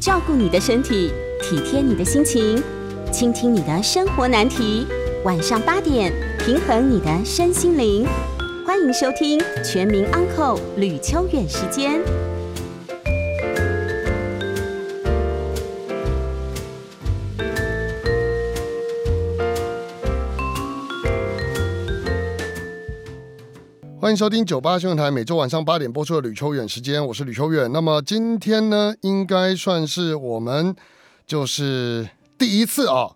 照顾你的身体，体贴你的心情，倾听你的生活难题。晚上八点，平衡你的身心灵。欢迎收听《全民安扣吕秋远时间。欢迎收听九八新闻台每周晚上八点播出的吕秋远时间，我是吕秋远。那么今天呢，应该算是我们就是第一次啊，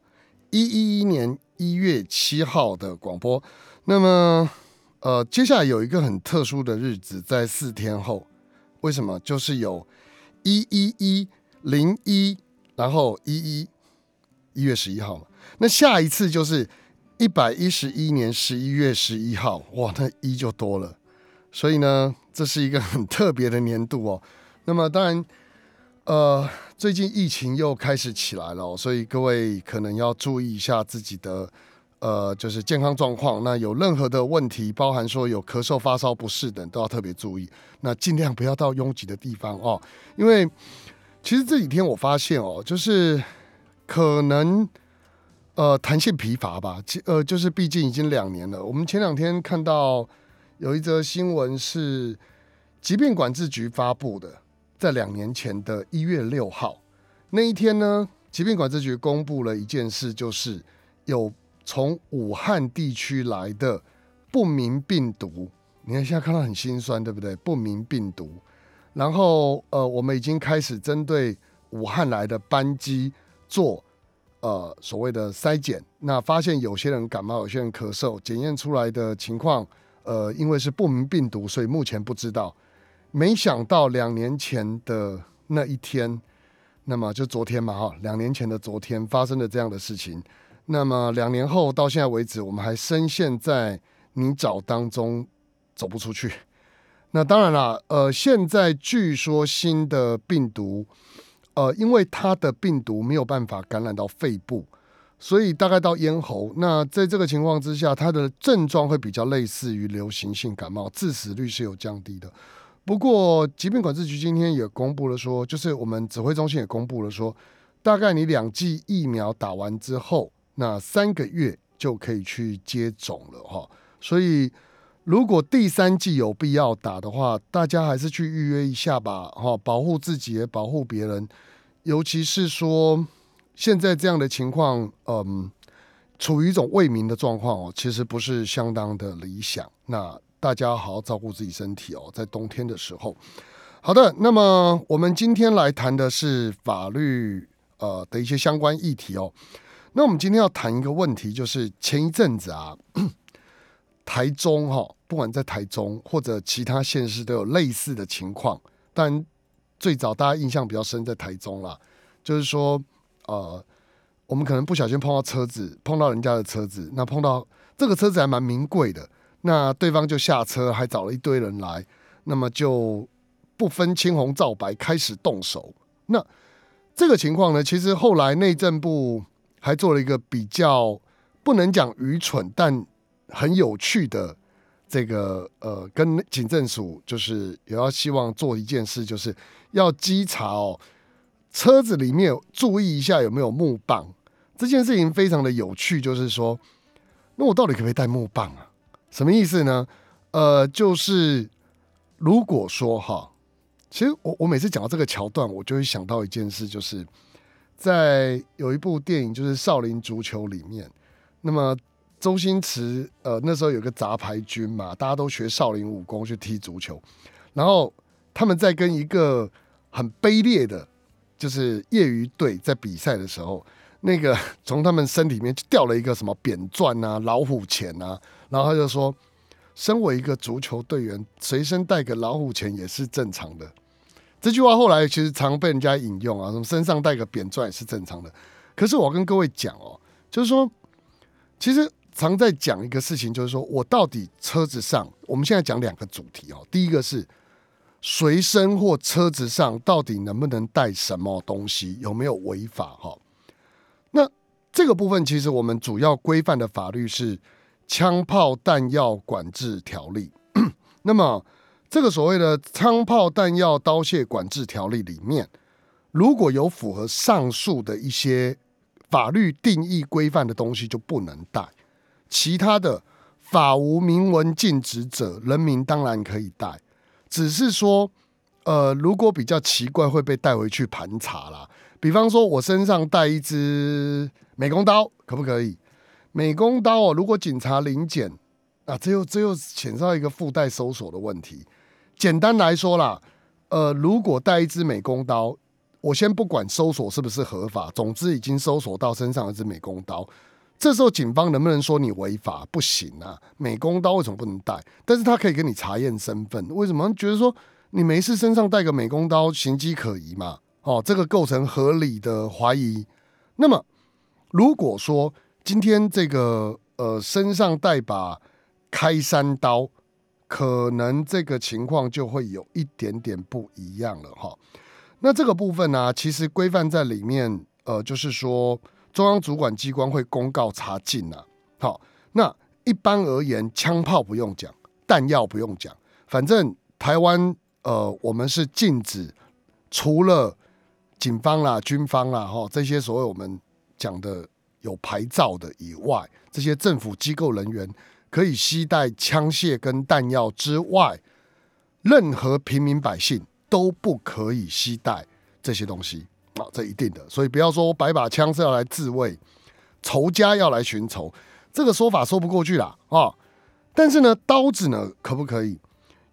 一一一年一月七号的广播。那么呃，接下来有一个很特殊的日子，在四天后，为什么？就是有一一一零一，然后一一一月十一号嘛。那下一次就是。一百一十一年十一月十一号，哇，那一就多了，所以呢，这是一个很特别的年度哦。那么当然，呃，最近疫情又开始起来了，所以各位可能要注意一下自己的呃，就是健康状况。那有任何的问题，包含说有咳嗽、发烧、不适等，都要特别注意。那尽量不要到拥挤的地方哦，因为其实这几天我发现哦，就是可能。呃，弹性疲乏吧，呃，就是毕竟已经两年了。我们前两天看到有一则新闻是疾病管制局发布的，在两年前的一月六号那一天呢，疾病管制局公布了一件事，就是有从武汉地区来的不明病毒。你看现在看到很心酸，对不对？不明病毒。然后呃，我们已经开始针对武汉来的班机做。呃，所谓的筛检，那发现有些人感冒，有些人咳嗽，检验出来的情况，呃，因为是不明病毒，所以目前不知道。没想到两年前的那一天，那么就昨天嘛，哈，两年前的昨天发生了这样的事情。那么两年后到现在为止，我们还深陷在泥沼当中，走不出去。那当然了，呃，现在据说新的病毒。呃，因为它的病毒没有办法感染到肺部，所以大概到咽喉。那在这个情况之下，它的症状会比较类似于流行性感冒，致死率是有降低的。不过，疾病管制局今天也公布了说，就是我们指挥中心也公布了说，大概你两剂疫苗打完之后，那三个月就可以去接种了哈。所以。如果第三季有必要打的话，大家还是去预约一下吧，哈，保护自己保护别人。尤其是说现在这样的情况，嗯，处于一种未明的状况哦，其实不是相当的理想。那大家好好照顾自己身体哦，在冬天的时候。好的，那么我们今天来谈的是法律呃的一些相关议题哦。那我们今天要谈一个问题，就是前一阵子啊。台中哈，不管在台中或者其他县市都有类似的情况，但最早大家印象比较深在台中啦，就是说，呃，我们可能不小心碰到车子，碰到人家的车子，那碰到这个车子还蛮名贵的，那对方就下车，还找了一堆人来，那么就不分青红皂白开始动手。那这个情况呢，其实后来内政部还做了一个比较，不能讲愚蠢，但很有趣的这个呃，跟警政署就是也要希望做一件事，就是要稽查哦，车子里面注意一下有没有木棒。这件事情非常的有趣，就是说，那我到底可不可以带木棒啊？什么意思呢？呃，就是如果说哈，其实我我每次讲到这个桥段，我就会想到一件事，就是在有一部电影就是《少林足球》里面，那么。周星驰，呃，那时候有个杂牌军嘛，大家都学少林武功去踢足球，然后他们在跟一个很卑劣的，就是业余队在比赛的时候，那个 从他们身体里面掉了一个什么扁钻啊、老虎钳啊，然后他就说，身为一个足球队员，随身带个老虎钳也是正常的。这句话后来其实常被人家引用啊，什么身上带个扁钻也是正常的。可是我跟各位讲哦，就是说，其实。常在讲一个事情，就是说我到底车子上，我们现在讲两个主题哦。第一个是随身或车子上到底能不能带什么东西，有没有违法哈？那这个部分其实我们主要规范的法律是《枪炮弹药管制条例》。那么这个所谓的《枪炮弹药刀械管制条例》里面，如果有符合上述的一些法律定义规范的东西，就不能带。其他的法无明文禁止者，人民当然可以带。只是说，呃，如果比较奇怪，会被带回去盘查啦。比方说，我身上带一支美工刀，可不可以？美工刀哦，如果警察临检，啊，这又这又牵涉一个附带搜索的问题。简单来说啦，呃，如果带一支美工刀，我先不管搜索是不是合法，总之已经搜索到身上一支美工刀。这时候警方能不能说你违法？不行啊！美工刀为什么不能带？但是他可以跟你查验身份。为什么觉得说你没事身上带个美工刀，形迹可疑嘛？哦，这个构成合理的怀疑。那么如果说今天这个呃身上带把开山刀，可能这个情况就会有一点点不一样了哈。那这个部分呢，其实规范在里面，呃，就是说。中央主管机关会公告查禁呐。好，那一般而言，枪炮不用讲，弹药不用讲，反正台湾呃，我们是禁止除了警方啦、军方啦哈这些所谓我们讲的有牌照的以外，这些政府机构人员可以携带枪械跟弹药之外，任何平民百姓都不可以携带这些东西。啊，这一定的，所以不要说我摆把枪是要来自卫，仇家要来寻仇，这个说法说不过去啦啊！但是呢，刀子呢可不可以？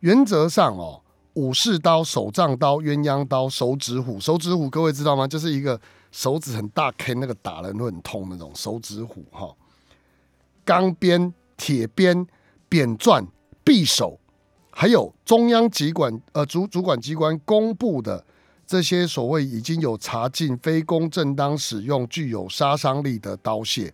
原则上哦，武士刀、手杖刀、鸳鸯刀、手指虎、手指虎，各位知道吗？就是一个手指很大，K 那个打人会很痛那种手指虎哈。钢鞭、铁鞭、扁钻、匕首，还有中央机关呃主主管机关公布的。这些所谓已经有查禁、非公正当使用、具有杀伤力的刀械，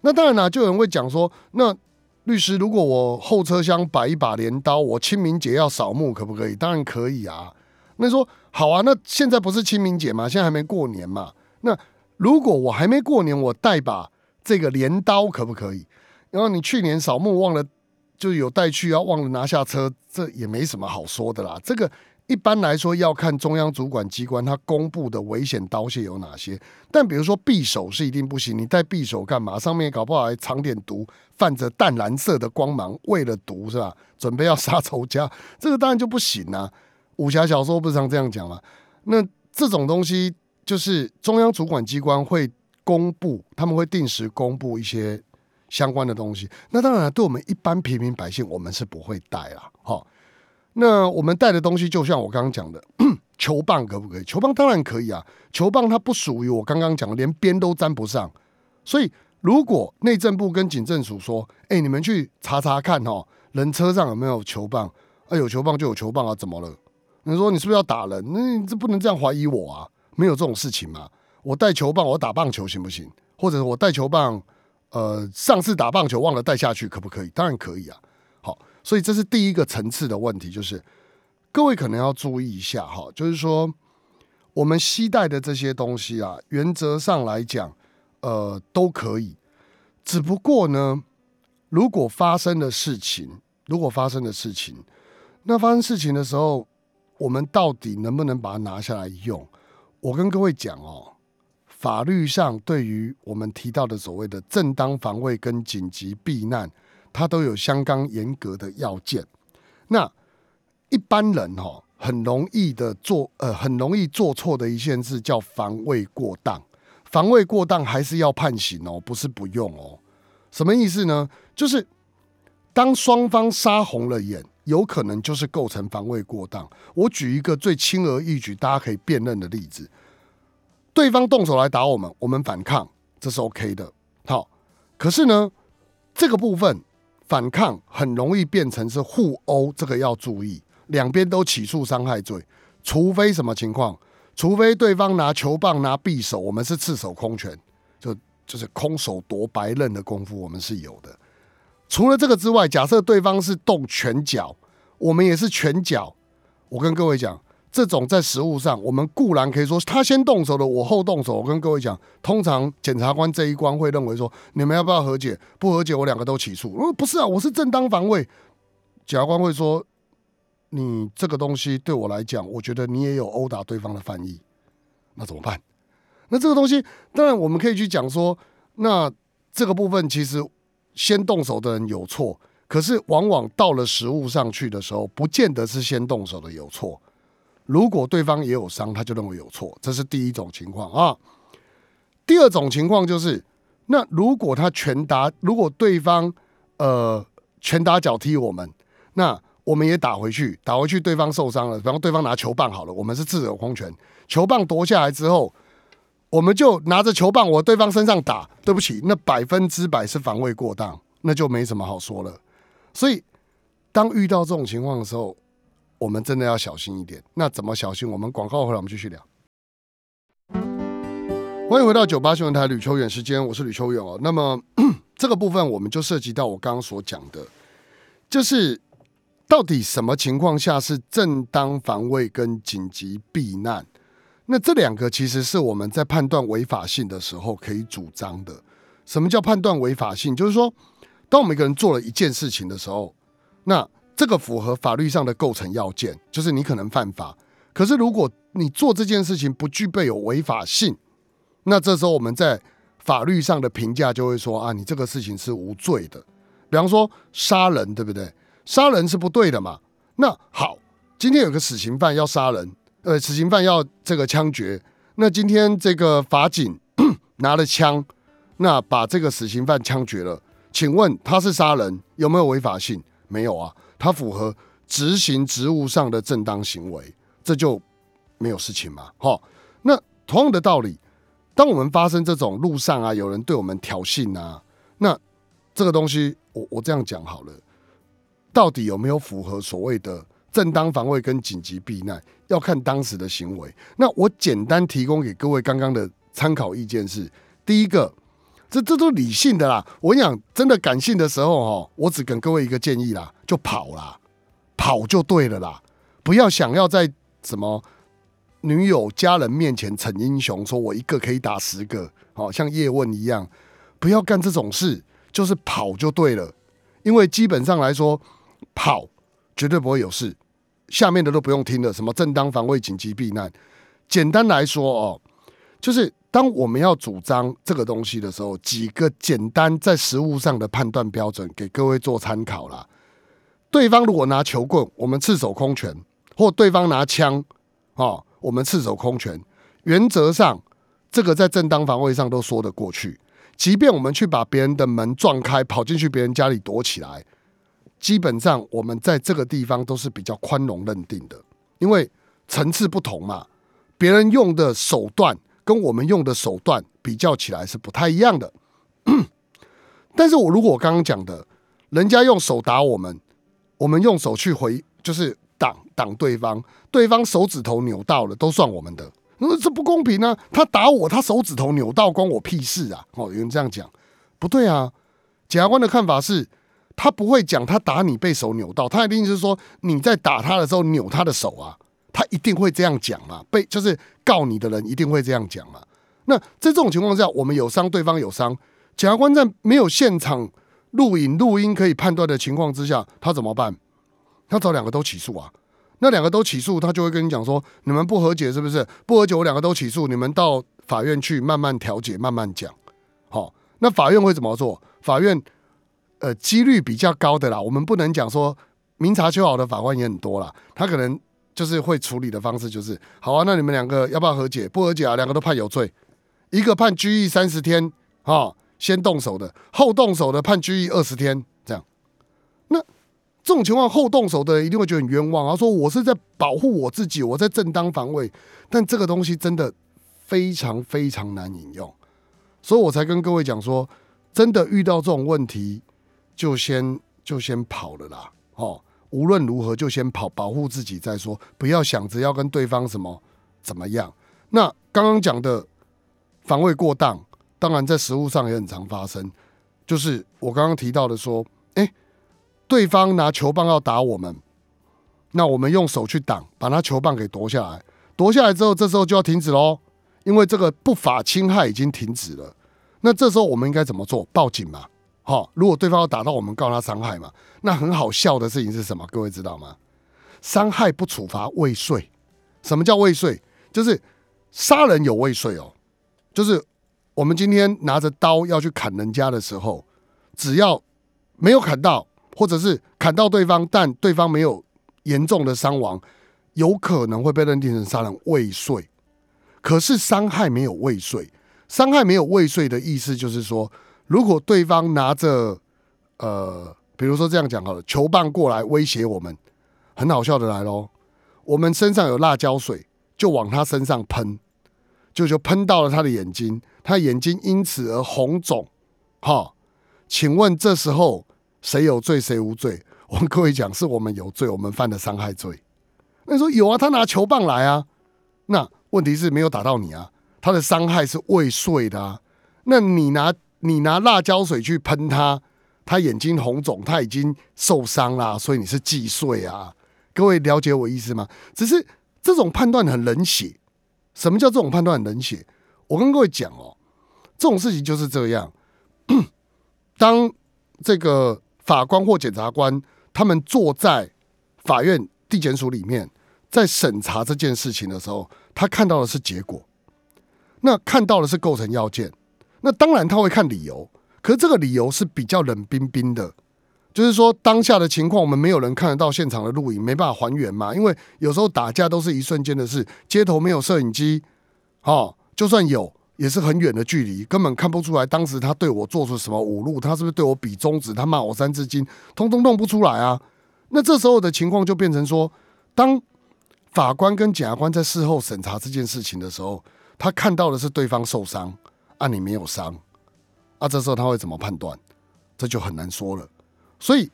那当然啦，就有人会讲说，那律师，如果我后车厢摆一把镰刀，我清明节要扫墓，可不可以？当然可以啊。那说好啊，那现在不是清明节嘛，现在还没过年嘛。那如果我还没过年，我带把这个镰刀可不可以？然后你去年扫墓忘了，就有带去，要忘了拿下车，这也没什么好说的啦。这个。一般来说，要看中央主管机关它公布的危险刀械有哪些。但比如说匕首是一定不行，你带匕首干嘛？上面搞不好还藏点毒，泛着淡蓝色的光芒，为了毒是吧？准备要杀仇家，这个当然就不行啊。武侠小说不是常这样讲吗？那这种东西就是中央主管机关会公布，他们会定时公布一些相关的东西。那当然，对我们一般平民百姓，我们是不会带啦。哈。那我们带的东西，就像我刚刚讲的，球棒可不可以？球棒当然可以啊。球棒它不属于我刚刚讲的，连边都沾不上。所以，如果内政部跟警政署说：“哎，你们去查查看哦，人车上有没有球棒？啊，有球棒就有球棒啊，怎么了？你说你是不是要打人？那你这不能这样怀疑我啊！没有这种事情嘛。我带球棒，我打棒球行不行？或者我带球棒，呃，上次打棒球忘了带下去，可不可以？当然可以啊。好。所以这是第一个层次的问题，就是各位可能要注意一下哈，就是说我们携带的这些东西啊，原则上来讲，呃，都可以。只不过呢，如果发生的事情，如果发生的事情，那发生事情的时候，我们到底能不能把它拿下来用？我跟各位讲哦，法律上对于我们提到的所谓的正当防卫跟紧急避难。它都有相当严格的要件。那一般人哈很容易的做呃很容易做错的一件事叫防卫过当，防卫过当还是要判刑哦，不是不用哦。什么意思呢？就是当双方杀红了眼，有可能就是构成防卫过当。我举一个最轻而易举、大家可以辨认的例子：对方动手来打我们，我们反抗，这是 OK 的。好，可是呢，这个部分。反抗很容易变成是互殴，这个要注意，两边都起诉伤害罪，除非什么情况？除非对方拿球棒、拿匕首，我们是赤手空拳，就就是空手夺白刃的功夫，我们是有的。除了这个之外，假设对方是动拳脚，我们也是拳脚。我跟各位讲。这种在实物上，我们固然可以说他先动手的，我后动手。我跟各位讲，通常检察官这一关会认为说，你们要不要和解？不和解，我两个都起诉。如果，不是啊，我是正当防卫。检察官会说，你这个东西对我来讲，我觉得你也有殴打对方的犯意。那怎么办？那这个东西，当然我们可以去讲说，那这个部分其实先动手的人有错，可是往往到了实物上去的时候，不见得是先动手的有错。如果对方也有伤，他就认为有错，这是第一种情况啊。第二种情况就是，那如果他拳打，如果对方呃拳打脚踢我们，那我们也打回去，打回去对方受伤了，比方对方拿球棒好了，我们是自由空拳，球棒夺下来之后，我们就拿着球棒往对方身上打，对不起，那百分之百是防卫过当，那就没什么好说了。所以当遇到这种情况的时候，我们真的要小心一点。那怎么小心？我们广告回来，我们继续聊。欢迎回到九八新闻台吕秋远时间，我是吕秋远哦。那么 这个部分我们就涉及到我刚刚所讲的，就是到底什么情况下是正当防卫跟紧急避难？那这两个其实是我们在判断违法性的时候可以主张的。什么叫判断违法性？就是说，当我们一个人做了一件事情的时候，那这个符合法律上的构成要件，就是你可能犯法。可是如果你做这件事情不具备有违法性，那这时候我们在法律上的评价就会说啊，你这个事情是无罪的。比方说杀人，对不对？杀人是不对的嘛。那好，今天有个死刑犯要杀人，呃，死刑犯要这个枪决。那今天这个法警 拿了枪，那把这个死刑犯枪决了。请问他是杀人，有没有违法性？没有啊。他符合执行职务上的正当行为，这就没有事情嘛？哈，那同样的道理，当我们发生这种路上啊，有人对我们挑衅啊，那这个东西，我我这样讲好了，到底有没有符合所谓的正当防卫跟紧急避难，要看当时的行为。那我简单提供给各位刚刚的参考意见是：第一个，这这都理性的啦。我讲真的感性的时候，哈，我只给各位一个建议啦。就跑啦，跑就对了啦，不要想要在什么女友、家人面前逞英雄，说我一个可以打十个，好像叶问一样，不要干这种事，就是跑就对了。因为基本上来说，跑绝对不会有事。下面的都不用听了，什么正当防卫、紧急避难，简单来说哦，就是当我们要主张这个东西的时候，几个简单在实物上的判断标准，给各位做参考啦。对方如果拿球棍，我们赤手空拳；或对方拿枪，哦，我们赤手空拳。原则上，这个在正当防卫上都说得过去。即便我们去把别人的门撞开，跑进去别人家里躲起来，基本上我们在这个地方都是比较宽容认定的，因为层次不同嘛。别人用的手段跟我们用的手段比较起来是不太一样的。但是我如果我刚刚讲的，人家用手打我们。我们用手去回，就是挡挡对方，对方手指头扭到了，都算我们的。那这不公平啊！他打我，他手指头扭到，关我屁事啊！哦，有人这样讲，不对啊。检察官的看法是，他不会讲他打你被手扭到，他一定是说你在打他的时候扭他的手啊，他一定会这样讲嘛。被就是告你的人一定会这样讲嘛。那在这种情况下，我们有伤，对方有伤，检察官在没有现场。录影录音可以判断的情况之下，他怎么办？他找两个都起诉啊。那两个都起诉，他就会跟你讲说：你们不和解是不是？不和解，我两个都起诉，你们到法院去慢慢调解，慢慢讲。好，那法院会怎么做？法院呃，几率比较高的啦。我们不能讲说明察秋毫的法官也很多啦。他可能就是会处理的方式就是：好啊，那你们两个要不要和解？不和解啊，两个都判有罪，一个判拘役三十天哈。先动手的，后动手的判拘役二十天，这样。那这种情况，后动手的一定会觉得很冤枉啊！说我是在保护我自己，我在正当防卫，但这个东西真的非常非常难引用，所以我才跟各位讲说，真的遇到这种问题，就先就先跑了啦！哦，无论如何就先跑，保护自己再说，不要想着要跟对方什么怎么样。那刚刚讲的防卫过当。当然，在实物上也很常发生，就是我刚刚提到的，说，哎，对方拿球棒要打我们，那我们用手去挡，把他球棒给夺下来，夺下来之后，这时候就要停止喽，因为这个不法侵害已经停止了。那这时候我们应该怎么做？报警嘛，好，如果对方要打到我们，告他伤害嘛，那很好笑的事情是什么？各位知道吗？伤害不处罚未遂，什么叫未遂？就是杀人有未遂哦，就是我们今天拿着刀要去砍人家的时候，只要没有砍到，或者是砍到对方，但对方没有严重的伤亡，有可能会被认定成杀人未遂。可是伤害没有未遂，伤害没有未遂的意思就是说，如果对方拿着呃，比如说这样讲好了，球棒过来威胁我们，很好笑的来喽，我们身上有辣椒水。就往他身上喷，就就喷到了他的眼睛，他眼睛因此而红肿。哈，请问这时候谁有罪谁无罪？我跟各位讲，是我们有罪，我们犯的伤害罪。那说有啊，他拿球棒来啊，那问题是没有打到你啊，他的伤害是未遂的啊。那你拿你拿辣椒水去喷他，他眼睛红肿，他已经受伤啦，所以你是既遂啊。各位了解我意思吗？只是。这种判断很冷血。什么叫这种判断很冷血？我跟各位讲哦，这种事情就是这样。当这个法官或检察官他们坐在法院地检署里面，在审查这件事情的时候，他看到的是结果，那看到的是构成要件，那当然他会看理由，可是这个理由是比较冷冰冰的。就是说，当下的情况我们没有人看得到现场的录影，没办法还原嘛。因为有时候打架都是一瞬间的事，街头没有摄影机，哦，就算有也是很远的距离，根本看不出来当时他对我做出什么侮辱，他是不是对我比中指，他骂我三字经，通通弄不出来啊。那这时候的情况就变成说，当法官跟检察官在事后审查这件事情的时候，他看到的是对方受伤，啊，你没有伤，啊，这时候他会怎么判断？这就很难说了。所以，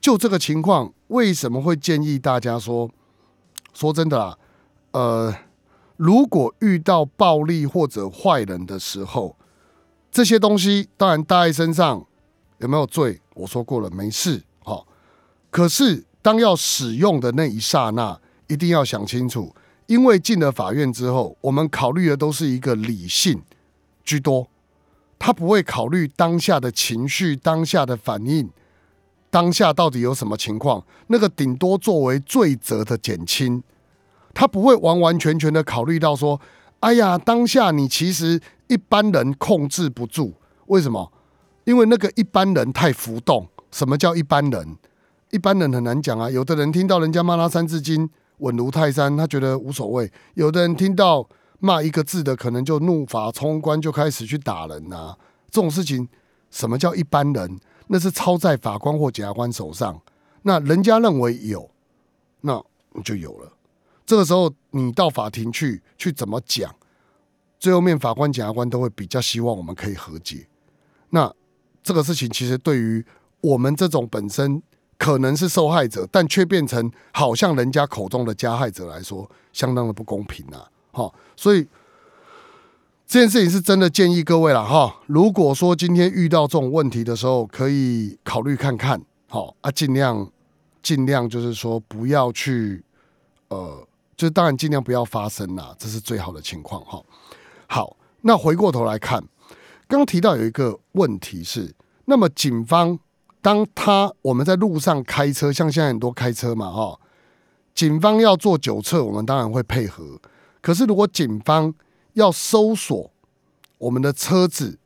就这个情况，为什么会建议大家说？说真的啦，呃，如果遇到暴力或者坏人的时候，这些东西当然带在身上有没有罪？我说过了，没事。好，可是当要使用的那一刹那，一定要想清楚，因为进了法院之后，我们考虑的都是一个理性居多，他不会考虑当下的情绪、当下的反应。当下到底有什么情况？那个顶多作为罪责的减轻，他不会完完全全的考虑到说：“哎呀，当下你其实一般人控制不住。”为什么？因为那个一般人太浮动。什么叫一般人？一般人很难讲啊。有的人听到人家骂他三字经稳如泰山，他觉得无所谓；有的人听到骂一个字的，可能就怒发冲冠，就开始去打人呐。这种事情，什么叫一般人？那是操在法官或检察官手上，那人家认为有，那就有了。这个时候你到法庭去，去怎么讲？最后面法官、检察官都会比较希望我们可以和解。那这个事情其实对于我们这种本身可能是受害者，但却变成好像人家口中的加害者来说，相当的不公平啊！好，所以。这件事情是真的建议各位了哈。如果说今天遇到这种问题的时候，可以考虑看看，好啊，尽量尽量就是说不要去，呃，就当然尽量不要发生啦，这是最好的情况哈。好，那回过头来看，刚刚提到有一个问题是，那么警方当他我们在路上开车，像现在很多开车嘛哈，警方要做酒测，我们当然会配合。可是如果警方要搜索我们的车子，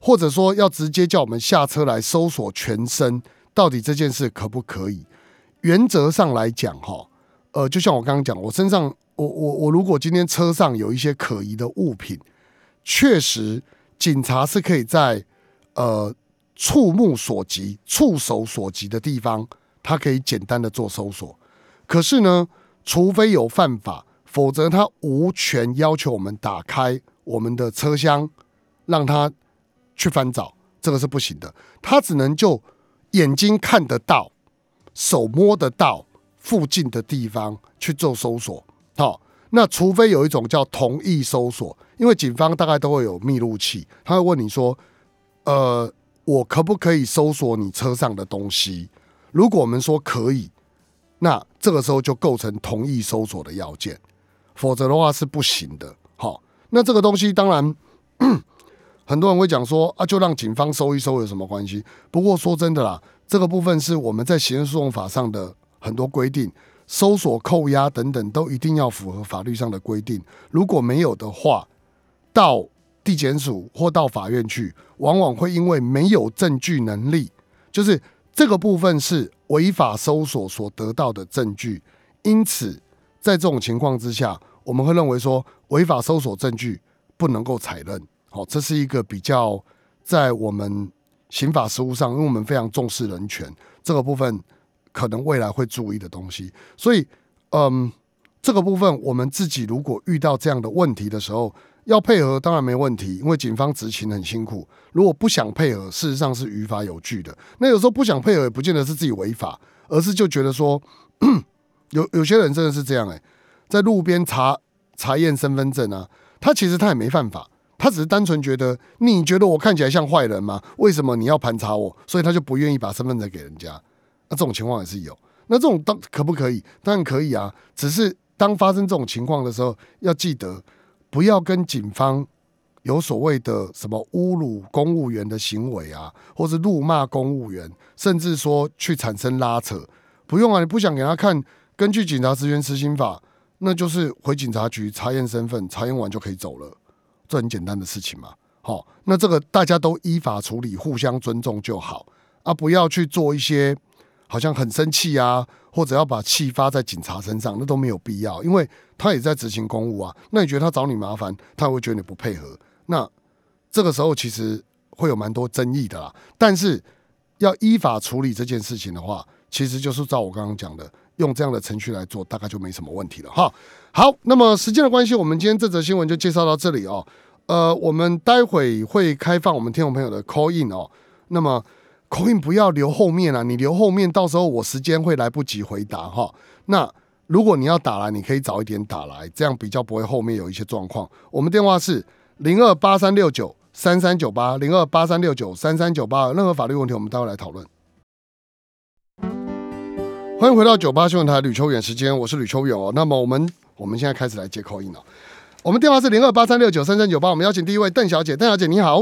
或者说要直接叫我们下车来搜索全身，到底这件事可不可以？原则上来讲，哈，呃，就像我刚刚讲，我身上，我我我，如果今天车上有一些可疑的物品，确实，警察是可以在呃触目所及、触手所及的地方，他可以简单的做搜索。可是呢，除非有犯法。否则，他无权要求我们打开我们的车厢，让他去翻找，这个是不行的。他只能就眼睛看得到、手摸得到附近的地方去做搜索。好，那除非有一种叫同意搜索，因为警方大概都会有密录器，他会问你说：“呃，我可不可以搜索你车上的东西？”如果我们说可以，那这个时候就构成同意搜索的要件。否则的话是不行的。好，那这个东西当然 很多人会讲说啊，就让警方收一收有什么关系？不过说真的啦，这个部分是我们在刑事诉讼法上的很多规定。搜索、扣押等等，都一定要符合法律上的规定。如果没有的话，到地检署或到法院去，往往会因为没有证据能力，就是这个部分是违法搜索所得到的证据，因此在这种情况之下，我们会认为说违法搜索证据不能够采认。好，这是一个比较在我们刑法实务上，因为我们非常重视人权这个部分。可能未来会注意的东西，所以，嗯，这个部分我们自己如果遇到这样的问题的时候，要配合当然没问题，因为警方执勤很辛苦。如果不想配合，事实上是于法有据的。那有时候不想配合，也不见得是自己违法，而是就觉得说，有有些人真的是这样哎，在路边查查验身份证啊，他其实他也没犯法，他只是单纯觉得你觉得我看起来像坏人吗？为什么你要盘查我？所以他就不愿意把身份证给人家。那这种情况也是有，那这种当可不可以？当然可以啊，只是当发生这种情况的时候，要记得不要跟警方有所谓的什么侮辱公务员的行为啊，或是辱骂公务员，甚至说去产生拉扯。不用啊，你不想给他看，根据警察职员执行法，那就是回警察局查验身份，查验完就可以走了，这很简单的事情嘛。好，那这个大家都依法处理，互相尊重就好啊，不要去做一些。好像很生气啊，或者要把气发在警察身上，那都没有必要，因为他也在执行公务啊。那你觉得他找你麻烦，他会觉得你不配合，那这个时候其实会有蛮多争议的啦。但是要依法处理这件事情的话，其实就是照我刚刚讲的，用这样的程序来做，大概就没什么问题了哈。好，那么时间的关系，我们今天这则新闻就介绍到这里哦。呃，我们待会会开放我们听众朋友的 call in 哦。那么。口音不要留后面啊！你留后面，到时候我时间会来不及回答哈。那如果你要打来，你可以早一点打来，这样比较不会后面有一些状况。我们电话是零二八三六九三三九八零二八三六九三三九八，任何法律问题我们待会来讨论。欢迎回到九八新闻台吕秋远时间，我是吕秋远哦。那么我们我们现在开始来接口音了。我们电话是零二八三六九三三九八，我们邀请第一位邓小姐，邓小姐你好。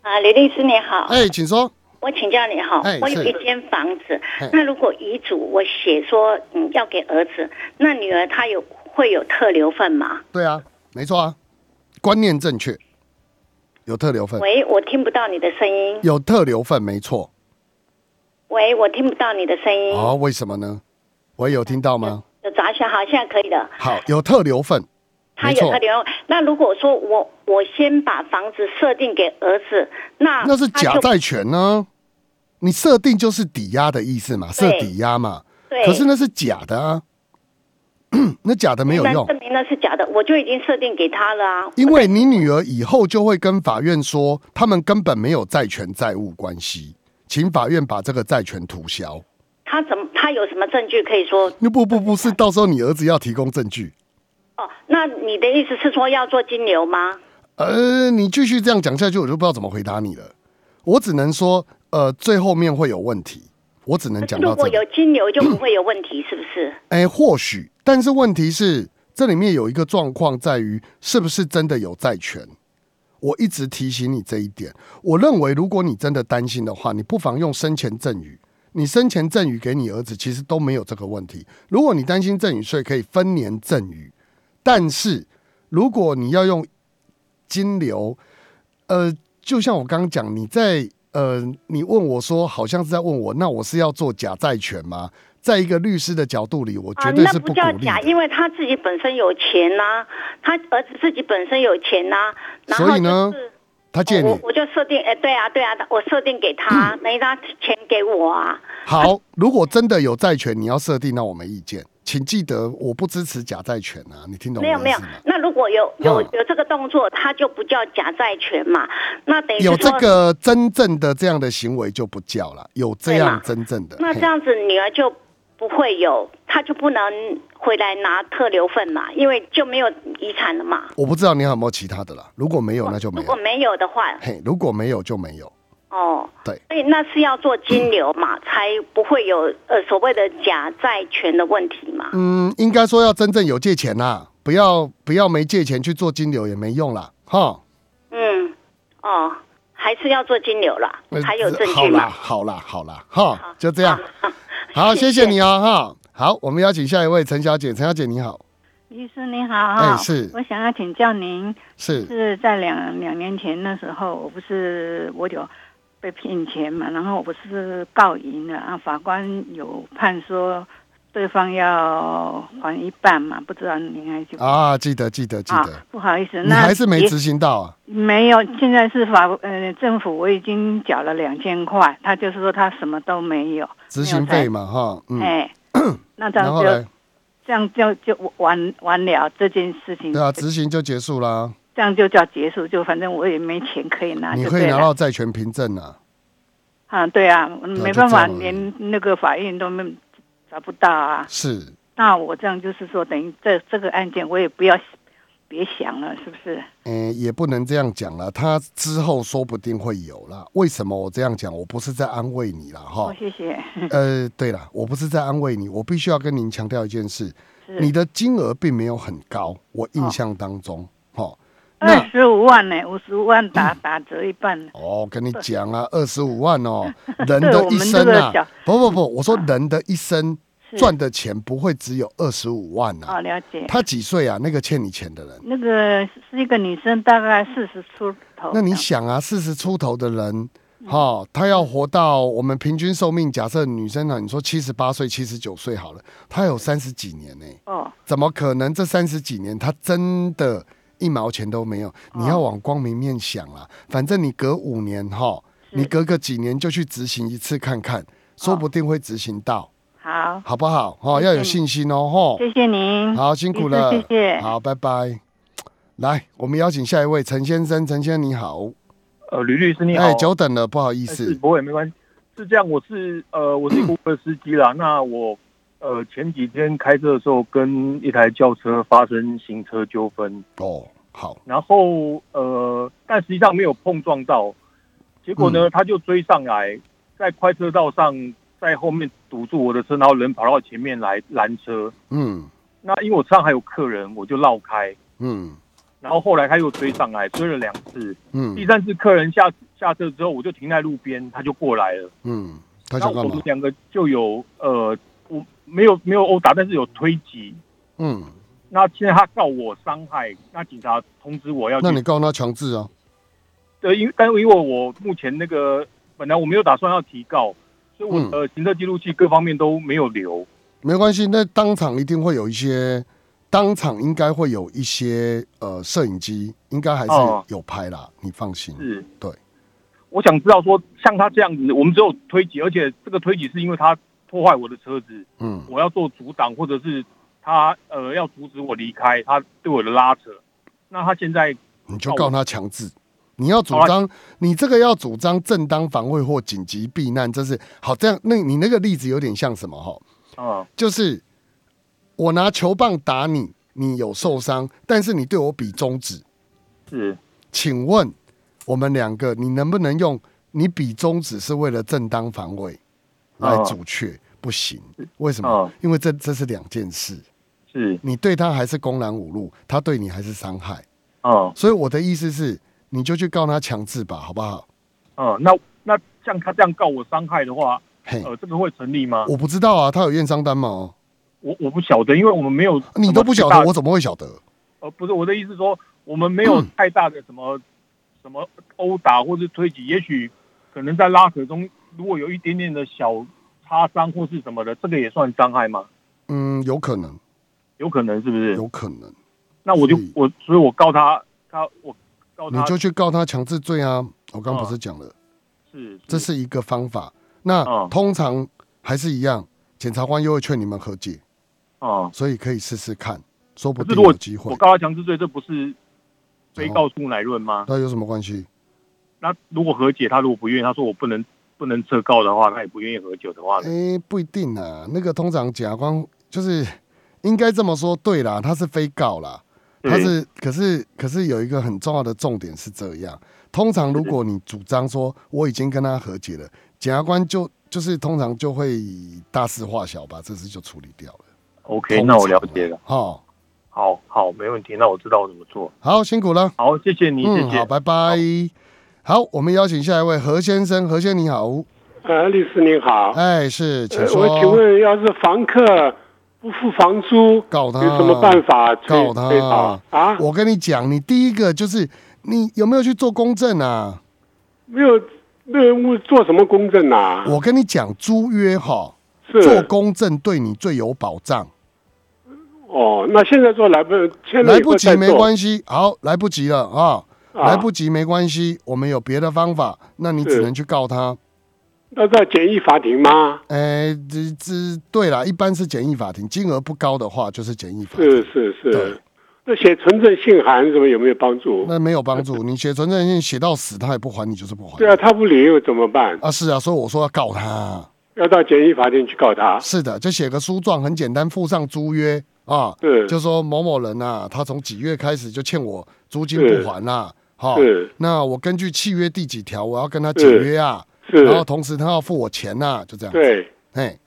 啊，李律师你好。哎，请说。我请教你哈，我有一间房子，那如果遗嘱我写说嗯要给儿子，那女儿她有会有特留份吗？对啊，没错啊，观念正确，有特留份。喂，我听不到你的声音。有特留份，没错。喂，我听不到你的声音。哦，为什么呢？我有听到吗？有杂讯，好，现在可以了。好，有特留份，他有特留。那如果说我我先把房子设定给儿子，那那是假债权呢？你设定就是抵押的意思嘛，设抵押嘛。对。可是那是假的啊，那假的没有用。证明那是假的，我就已经设定给他了啊。因为你女儿以后就会跟法院说，他们根本没有债权债务关系，请法院把这个债权涂销。他怎么？他有什么证据可以说？那不不不是，到时候你儿子要提供证据。哦，那你的意思是说要做金流吗？呃，你继续这样讲下去，我就不知道怎么回答你了。我只能说。呃，最后面会有问题，我只能讲到。如果有金牛就不会有问题，是不是？哎，或许，但是问题是，这里面有一个状况在于，是不是真的有债权？我一直提醒你这一点。我认为，如果你真的担心的话，你不妨用生前赠与，你生前赠与给你儿子，其实都没有这个问题。如果你担心赠与税，可以分年赠与。但是，如果你要用金流，呃，就像我刚刚讲，你在。呃，你问我说，好像是在问我，那我是要做假债权吗？在一个律师的角度里，我绝对是不鼓励。假，因为他自己本身有钱呐，他儿子自己本身有钱呐，所以呢，他借你，我就设定，哎，对啊，对啊，我设定给他，没他钱给我啊。好，如果真的有债权，你要设定，那我没意见。请记得，我不支持假债权啊！你听懂没有？没有。那如果有有有这个动作，它就不叫假债权嘛？那等于有这个真正的这样的行为就不叫了。有这样真正的，那这样子女儿就不会有，他就不能回来拿特留份嘛？因为就没有遗产了嘛？我不知道你有没有其他的了。如果没有，那就没有。如果没有的话，嘿，如果没有就没有。哦，对，所以那是要做金流嘛，才不会有呃所谓的假债权的问题嘛。嗯，应该说要真正有借钱啦，不要不要没借钱去做金流也没用啦。哈。嗯，哦，还是要做金流啦，还有证据嘛。好啦，好啦，好啦，哈，就这样。好，谢谢你哦，哈。好，我们邀请下一位陈小姐，陈小姐你好，律师你好，哎是，我想要请教您，是是在两两年前那时候，我不是我有被骗钱嘛，然后我不是告赢了啊，法官有判说。对方要还一半嘛？不知道您还记啊？记得记得记得。不好意思，那还是没执行到啊？没有，现在是法呃政府，我已经缴了两千块，他就是说他什么都没有执行费嘛哈。哎，那这样就这样就就完完了这件事情。对啊，执行就结束啦。这样就叫结束，就反正我也没钱可以拿。你可以拿到债权凭证啊。啊，对啊，没办法，连那个法院都没。找不到啊！是，那我这样就是说，等于这这个案件我也不要别想了，是不是？嗯，也不能这样讲了，他之后说不定会有了。为什么我这样讲？我不是在安慰你了哈。谢谢。呃，对了，我不是在安慰你，我必须要跟您强调一件事：你的金额并没有很高，我印象当中，哈。二十五万呢，五十五万打打折一半。哦，跟你讲啊，二十五万哦，人的一生啊，不不不，我说人的一生赚的钱不会只有二十五万呐。哦，了解。他几岁啊？那个欠你钱的人？那个是一个女生，大概四十出头。那你想啊，四十出头的人，哈，她要活到我们平均寿命，假设女生呢，你说七十八岁、七十九岁好了，她有三十几年呢。哦。怎么可能？这三十几年，她真的？一毛钱都没有，你要往光明面想啊！反正你隔五年哈，你隔个几年就去执行一次看看，说不定会执行到。好，好不好？哈，要有信心哦，哈。谢谢您，好辛苦了，谢谢。好，拜拜。来，我们邀请下一位陈先生，陈先生你好。呃，吕律师你好。哎，久等了，不好意思。不会，没关系。是这样，我是呃，我是一个司机啦。那我呃前几天开车的时候，跟一台轿车发生行车纠纷。哦。好，然后呃，但实际上没有碰撞到，结果呢，他就追上来，在快车道上，在后面堵住我的车，然后人跑到前面来拦车。嗯，那因为我车上还有客人，我就绕开。嗯，然后后来他又追上来，追了两次。嗯，第三次客人下下车之后，我就停在路边，他就过来了。嗯，他想干嘛？我们两个就有呃，我没有没有殴打，但是有推挤。嗯。那现在他告我伤害，那警察通知我要，那你告他强制啊？对，因但因为我目前那个本来我没有打算要提告，所以我的行车记录器各方面都没有留。没关系，那当场一定会有一些，当场应该会有一些呃摄影机，应该还是有拍啦，你放心。是，对。我想知道说，像他这样子，我们只有推挤，而且这个推挤是因为他破坏我的车子，嗯，我要做阻挡或者是。他呃要阻止我离开，他对我的拉扯，那他现在你就告他强制，你要主张你这个要主张正当防卫或紧急避难，这是好这样。那你那个例子有点像什么哈？嗯，就是我拿球棒打你，你有受伤，但是你对我比中指，是，请问我们两个你能不能用你比中指是为了正当防卫来阻却？不行，为什么？因为这这是两件事。是你对他还是公然侮辱，他对你还是伤害。哦，所以我的意思是，你就去告他强制吧，好不好？哦，那那像他这样告我伤害的话，呃，这个会成立吗？我不知道啊，他有验伤单吗？我我不晓得，因为我们没有，你都不晓得，我怎么会晓得？呃，不是我的意思，说我们没有太大的什么什么殴打或者推挤，也许可能在拉扯中，如果有一点点的小擦伤或是什么的，这个也算伤害吗？嗯，有可能。有可能是不是？有可能。那我就我，所以我告他，他我告他，你就去告他强制罪啊！我刚不是讲了，是这是一个方法。那通常还是一样，检察官又会劝你们和解。哦，所以可以试试看，说不定有机会。我告他强制罪，这不是非告诉乃论吗？那有什么关系？那如果和解，他如果不愿意，他说我不能不能撤告的话，他也不愿意和解的话，哎，不一定啊。那个通常检察官就是。应该这么说，对啦，他是非告啦，他是，可是，可是有一个很重要的重点是这样，通常如果你主张说我已经跟他和解了，检察官就就是通常就会大事化小，把这事就处理掉了。OK，那我了解了。好，好，好，没问题，那我知道我怎么做。好，辛苦了。好，谢谢你，谢谢，好，拜拜。好，我们邀请下一位何先生，何先生你好。呃，律师您好。哎，是，请说。我请问，要是房客。不付房租，告他有什么办法？告他啊！我跟你讲，你第一个就是你有没有去做公证啊？没有，没有做什么公证啊？我跟你讲，租约哈，做公证对你最有保障。哦，那现在做来不，来不及没关系，好，来不及了啊，来不及没关系，我们有别的方法，那你只能去告他。那在简易法庭吗？哎，这这对了，一般是简易法庭，金额不高的话就是简易法庭。是是是。那写存证信函什么有没有帮助？那没有帮助，你写存证信写到死，他也不还你，就是不还。对啊，他不理又怎么办？啊，是啊，所以我说要告他，要到简易法庭去告他。是的，就写个书状，很简单，附上租约啊，是，就说某某人呐，他从几月开始就欠我租金不还啦，好，那我根据契约第几条，我要跟他解约啊。然后同时他要付我钱呐，就这样。对，哎，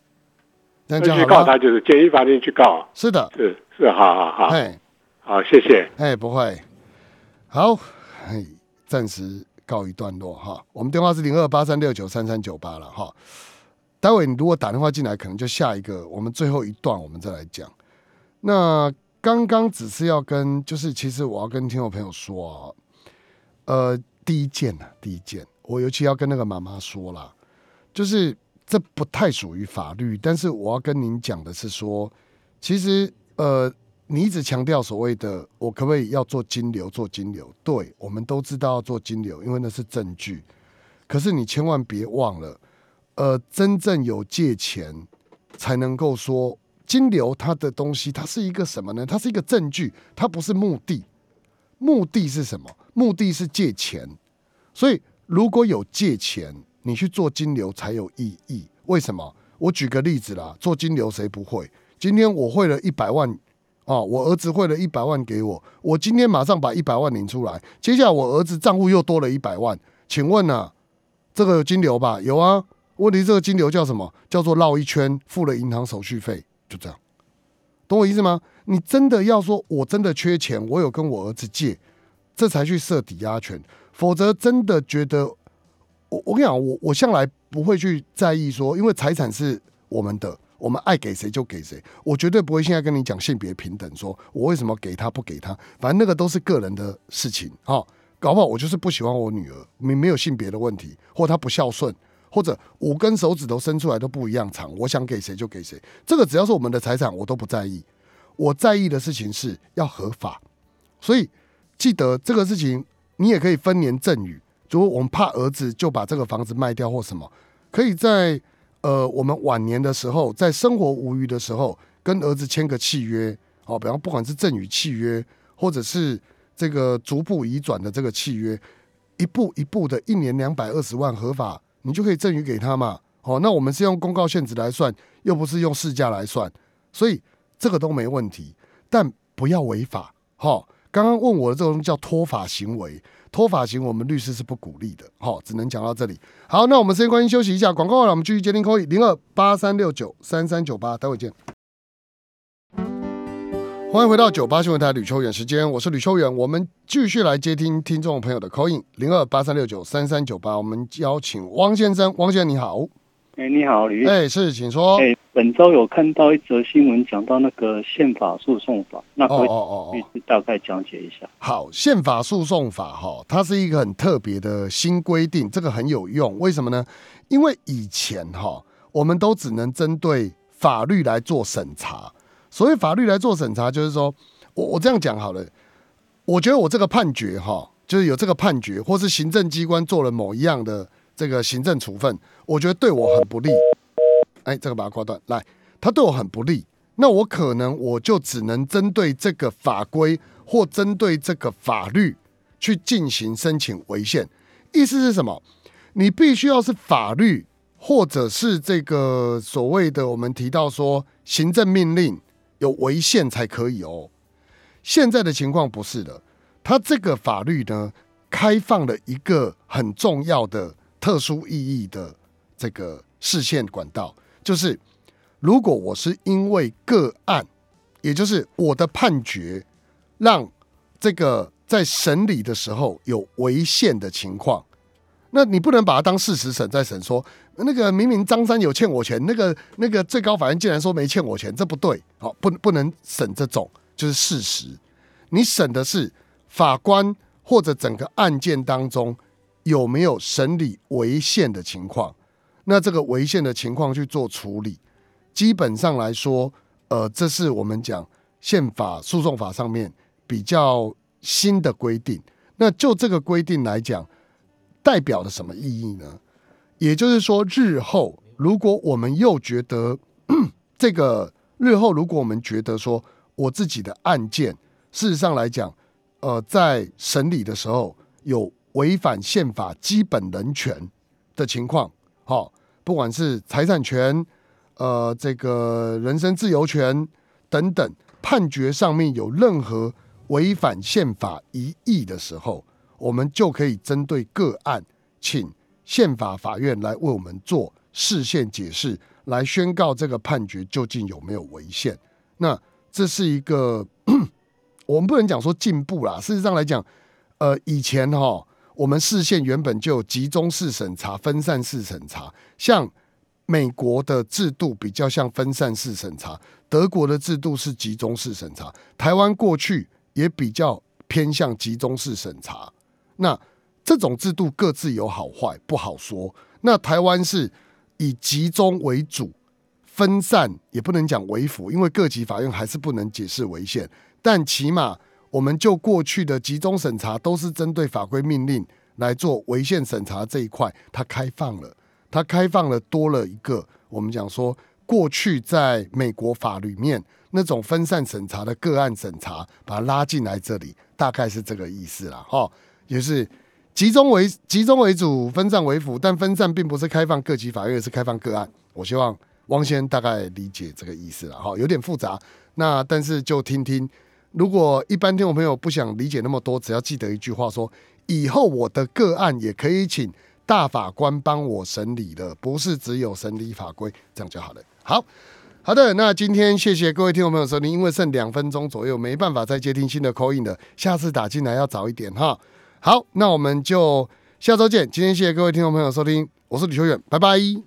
那去告他就是简易法庭去告。是的，是是，好好好，哎，好，谢谢。哎，不会，好，哎，暂时告一段落哈。我们电话是零二八三六九三三九八了哈。待会你如果打电话进来，可能就下一个，我们最后一段我们再来讲。那刚刚只是要跟，就是其实我要跟听众朋友说，呃，第一件呢，第一件。我尤其要跟那个妈妈说了，就是这不太属于法律，但是我要跟您讲的是说，其实呃，你一直强调所谓的我可不可以要做金流，做金流，对我们都知道要做金流，因为那是证据。可是你千万别忘了，呃，真正有借钱才能够说金流，它的东西它是一个什么呢？它是一个证据，它不是目的。目的是什么？目的是借钱，所以。如果有借钱，你去做金流才有意义。为什么？我举个例子啦，做金流谁不会？今天我汇了一百万，啊，我儿子汇了一百万给我，我今天马上把一百万领出来，接下来我儿子账户又多了一百万，请问呢，这个有金流吧？有啊。问题这个金流叫什么？叫做绕一圈，付了银行手续费，就这样，懂我意思吗？你真的要说，我真的缺钱，我有跟我儿子借，这才去设抵押权。否则，真的觉得我我跟你讲，我我向来不会去在意说，因为财产是我们的，我们爱给谁就给谁。我绝对不会现在跟你讲性别平等，说我为什么给他不给他，反正那个都是个人的事情啊。搞不好我就是不喜欢我女儿，没没有性别的问题，或她不孝顺，或者五根手指头伸出来都不一样长，我想给谁就给谁。这个只要是我们的财产，我都不在意。我在意的事情是要合法，所以记得这个事情。你也可以分年赠与，如果我们怕儿子就把这个房子卖掉或什么，可以在呃我们晚年的时候，在生活无余的时候，跟儿子签个契约，哦，比方不管是赠与契约，或者是这个逐步移转的这个契约，一步一步的，一年两百二十万合法，你就可以赠与给他嘛。哦，那我们是用公告限值来算，又不是用市价来算，所以这个都没问题，但不要违法，哈。刚刚问我的这种叫脱法行为，脱法行我们律师是不鼓励的，好，只能讲到这里。好，那我们时间关系休息一下，广告完了，我们继续接听扣一零二八三六九三三九八，待会见。欢迎回到九八新闻台吕秋远时间，我是吕秋远，我们继续来接听听众朋友的扣印零二八三六九三三九八，我们邀请汪先生，汪先生你好。哎，你好，吕。哎，是，请说。哎，本周有看到一则新闻，讲到那个宪法诉讼法，那可以大概讲解一下。好，宪法诉讼法哈，它是一个很特别的新规定，这个很有用。为什么呢？因为以前哈，我们都只能针对法律来做审查。所谓法律来做审查，就是说我我这样讲好了，我觉得我这个判决哈，就是有这个判决，或是行政机关做了某一样的。这个行政处分，我觉得对我很不利。哎，这个把它挂断。来，他对我很不利，那我可能我就只能针对这个法规或针对这个法律去进行申请违宪。意思是什么？你必须要是法律，或者是这个所谓的我们提到说行政命令有违宪才可以哦。现在的情况不是的，他这个法律呢，开放了一个很重要的。特殊意义的这个视线管道，就是如果我是因为个案，也就是我的判决，让这个在审理的时候有违宪的情况，那你不能把它当事实审再审，说那个明明张三有欠我钱，那个那个最高法院竟然说没欠我钱，这不对，好，不不能审这种，就是事实。你审的是法官或者整个案件当中有没有审理违宪的情况，那这个违宪的情况去做处理。基本上来说，呃，这是我们讲宪法诉讼法上面比较新的规定。那就这个规定来讲，代表了什么意义呢？也就是说，日后如果我们又觉得 这个日后如果我们觉得说我自己的案件，事实上来讲，呃，在审理的时候有违反宪法基本人权的情况，好，不管是财产权、呃，这个人身自由权等等，判决上面有任何违反宪法疑义的时候，我们就可以针对个案请。宪法法院来为我们做事宪解释，来宣告这个判决究竟有没有违宪。那这是一个 我们不能讲说进步啦。事实上来讲，呃，以前哈，我们视线原本就有集中式审查、分散式审查。像美国的制度比较像分散式审查，德国的制度是集中式审查。台湾过去也比较偏向集中式审查。那这种制度各自有好坏，不好说。那台湾是以集中为主，分散也不能讲为辅，因为各级法院还是不能解释违宪。但起码我们就过去的集中审查，都是针对法规命令来做违宪审查这一块，它开放了，它开放了多了一个。我们讲说，过去在美国法律面那种分散审查的个案审查，把它拉进来这里，大概是这个意思了哈，也是。集中为集中为主，分散为辅，但分散并不是开放各级法院，而是开放个案。我希望汪先大概理解这个意思了哈，有点复杂。那但是就听听，如果一般听众朋友不想理解那么多，只要记得一句话：说以后我的个案也可以请大法官帮我审理的，不是只有审理法规，这样就好了。好好的，那今天谢谢各位听众朋友收听，因为剩两分钟左右，没办法再接听新的 call in 的，下次打进来要早一点哈。好，那我们就下周见。今天谢谢各位听众朋友收听，我是李秋远，拜拜。